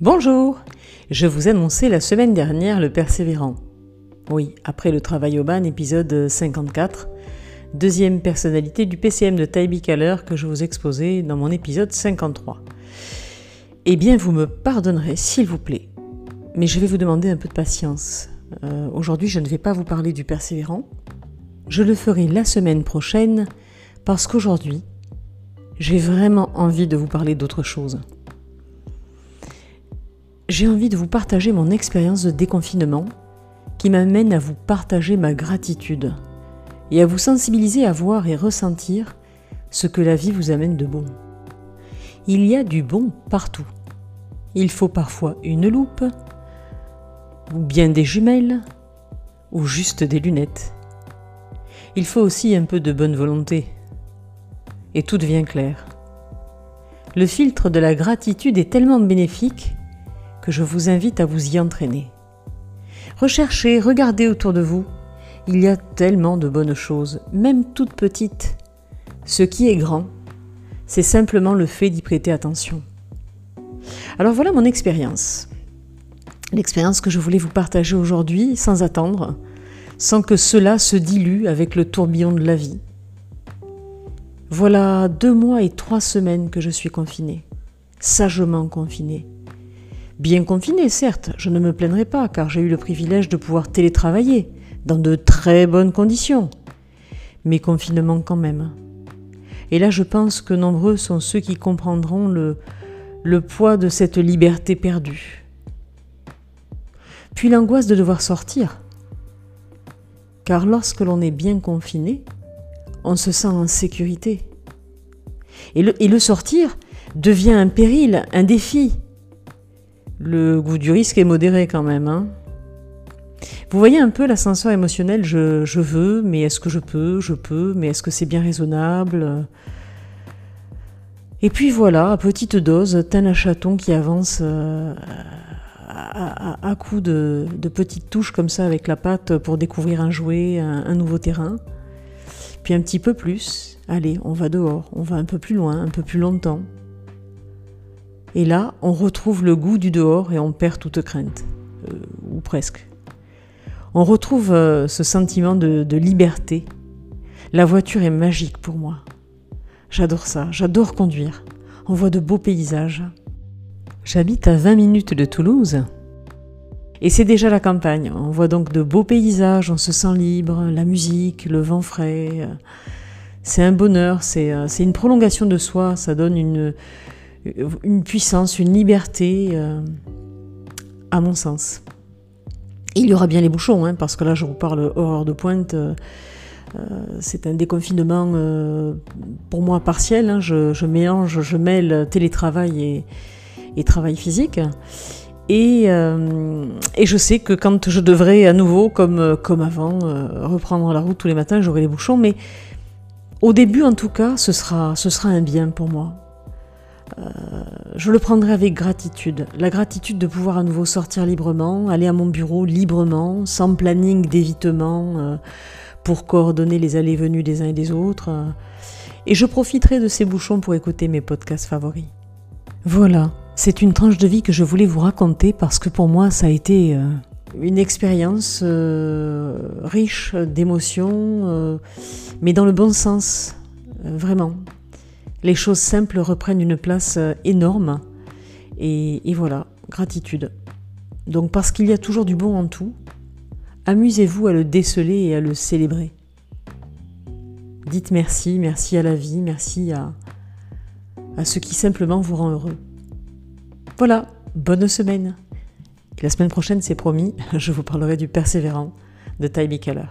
Bonjour Je vous annonçais la semaine dernière le persévérant. Oui, après le travail au ban, épisode 54, deuxième personnalité du PCM de Taibi Kaler que je vous exposais dans mon épisode 53. Eh bien, vous me pardonnerez, s'il vous plaît, mais je vais vous demander un peu de patience. Euh, aujourd'hui, je ne vais pas vous parler du persévérant. Je le ferai la semaine prochaine parce qu'aujourd'hui, j'ai vraiment envie de vous parler d'autre chose j'ai envie de vous partager mon expérience de déconfinement qui m'amène à vous partager ma gratitude et à vous sensibiliser à voir et ressentir ce que la vie vous amène de bon. Il y a du bon partout. Il faut parfois une loupe, ou bien des jumelles, ou juste des lunettes. Il faut aussi un peu de bonne volonté. Et tout devient clair. Le filtre de la gratitude est tellement bénéfique je vous invite à vous y entraîner. Recherchez, regardez autour de vous. Il y a tellement de bonnes choses, même toutes petites. Ce qui est grand, c'est simplement le fait d'y prêter attention. Alors voilà mon expérience. L'expérience que je voulais vous partager aujourd'hui sans attendre, sans que cela se dilue avec le tourbillon de la vie. Voilà deux mois et trois semaines que je suis confinée, sagement confinée. Bien confiné, certes, je ne me plaindrai pas, car j'ai eu le privilège de pouvoir télétravailler, dans de très bonnes conditions. Mais confinement quand même. Et là, je pense que nombreux sont ceux qui comprendront le, poids de cette liberté perdue. Puis l'angoisse de devoir sortir. Car lorsque l'on est bien confiné, on se sent en sécurité. Et le sortir devient un péril, un défi, le goût du risque est modéré quand même. Hein. Vous voyez un peu l'ascenseur émotionnel, je, veux, mais est-ce que je peux? Je peux, mais est-ce que c'est bien raisonnable? Et puis voilà, à petite dose, tel un chaton qui avance euh, à, coups de, petites touches comme ça avec la patte pour découvrir un jouet, un nouveau terrain. Puis un petit peu plus, allez, on va dehors, on va un peu plus loin, un peu plus longtemps. Et là, on retrouve le goût du dehors et on perd toute crainte, euh, ou presque. On retrouve euh, ce sentiment de, de liberté. La voiture est magique pour moi. J'adore ça, j'adore conduire. On voit de beaux paysages. J'habite à 20 minutes de Toulouse. Et c'est déjà la campagne. On voit donc de beaux paysages, on se sent libre, la musique, le vent frais. C'est un bonheur, c'est euh, une prolongation de soi, ça donne une, une puissance, une liberté, euh, à mon sens. il y aura bien les bouchons, hein, parce que là je vous parle horreur de pointe. Euh, euh, c'est un déconfinement pour moi partiel. Hein. je, mélange, je mêle télétravail et, travail physique. Et, je sais que quand je devrais à nouveau, comme, avant, reprendre la route tous les matins, j'aurai les bouchons. Mais au début, en tout cas, ce sera un bien pour moi. Euh, je le prendrai avec gratitude. La gratitude de pouvoir à nouveau sortir librement, aller à mon bureau librement, sans planning d'évitement euh, pour coordonner les allées venues des uns et des autres. Et je profiterai de ces bouchons pour écouter mes podcasts favoris. Voilà, c'est une tranche de vie que je voulais vous raconter parce que pour moi ça a été euh, une expérience riche d'émotions, mais dans le bon sens, vraiment les choses simples reprennent une place euh, énorme. Et, voilà, gratitude. Donc parce qu'il y a toujours du bon en tout, amusez-vous à le déceler et à le célébrer. Dites merci, merci à la vie, merci à, ce qui simplement vous rend heureux. Voilà, bonne semaine. la semaine prochaine, c'est promis, je vous parlerai du persévérant de Ty Keller.